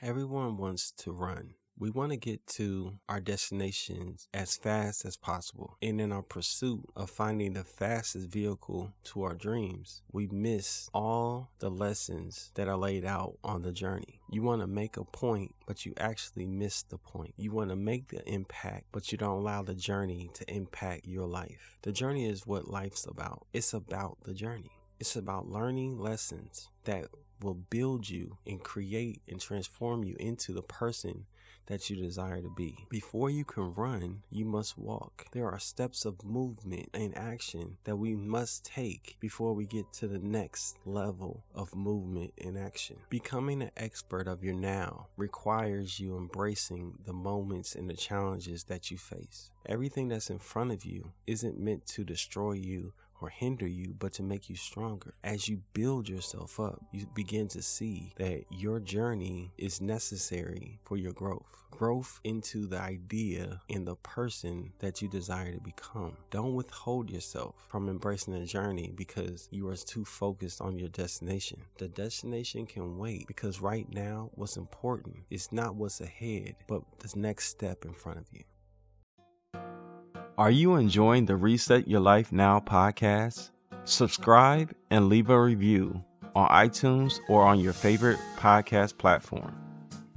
Everyone wants to run. We want to get to our destinations as fast as possible. And in our pursuit of finding the fastest vehicle to our dreams, we miss all the lessons that are laid out on the journey. You want to make a point, but you actually miss the point. You want to make the impact, but you don't allow the journey to impact your life. The journey is what life's about. It's about the journey. It's about learning lessons that will build you and create and transform you into the person that you desire to be. Before you can run, you must walk. There are steps of movement and action that we must take before we get to the next level of movement and action. Becoming an expert of your now requires you embracing the moments and the challenges that you face. Everything that's in front of you isn't meant to destroy you or hinder you, but to make you stronger. As you build yourself up, you begin to see that your journey is necessary for your growth. Growth into the idea and the person that you desire to become. Don't withhold yourself from embracing the journey because you are too focused on your destination. The destination can wait because right now, what's important is not what's ahead, but the next step in front of you. Are you enjoying the Reset Your Life Now podcast? Subscribe and leave a review on iTunes or on your favorite podcast platform.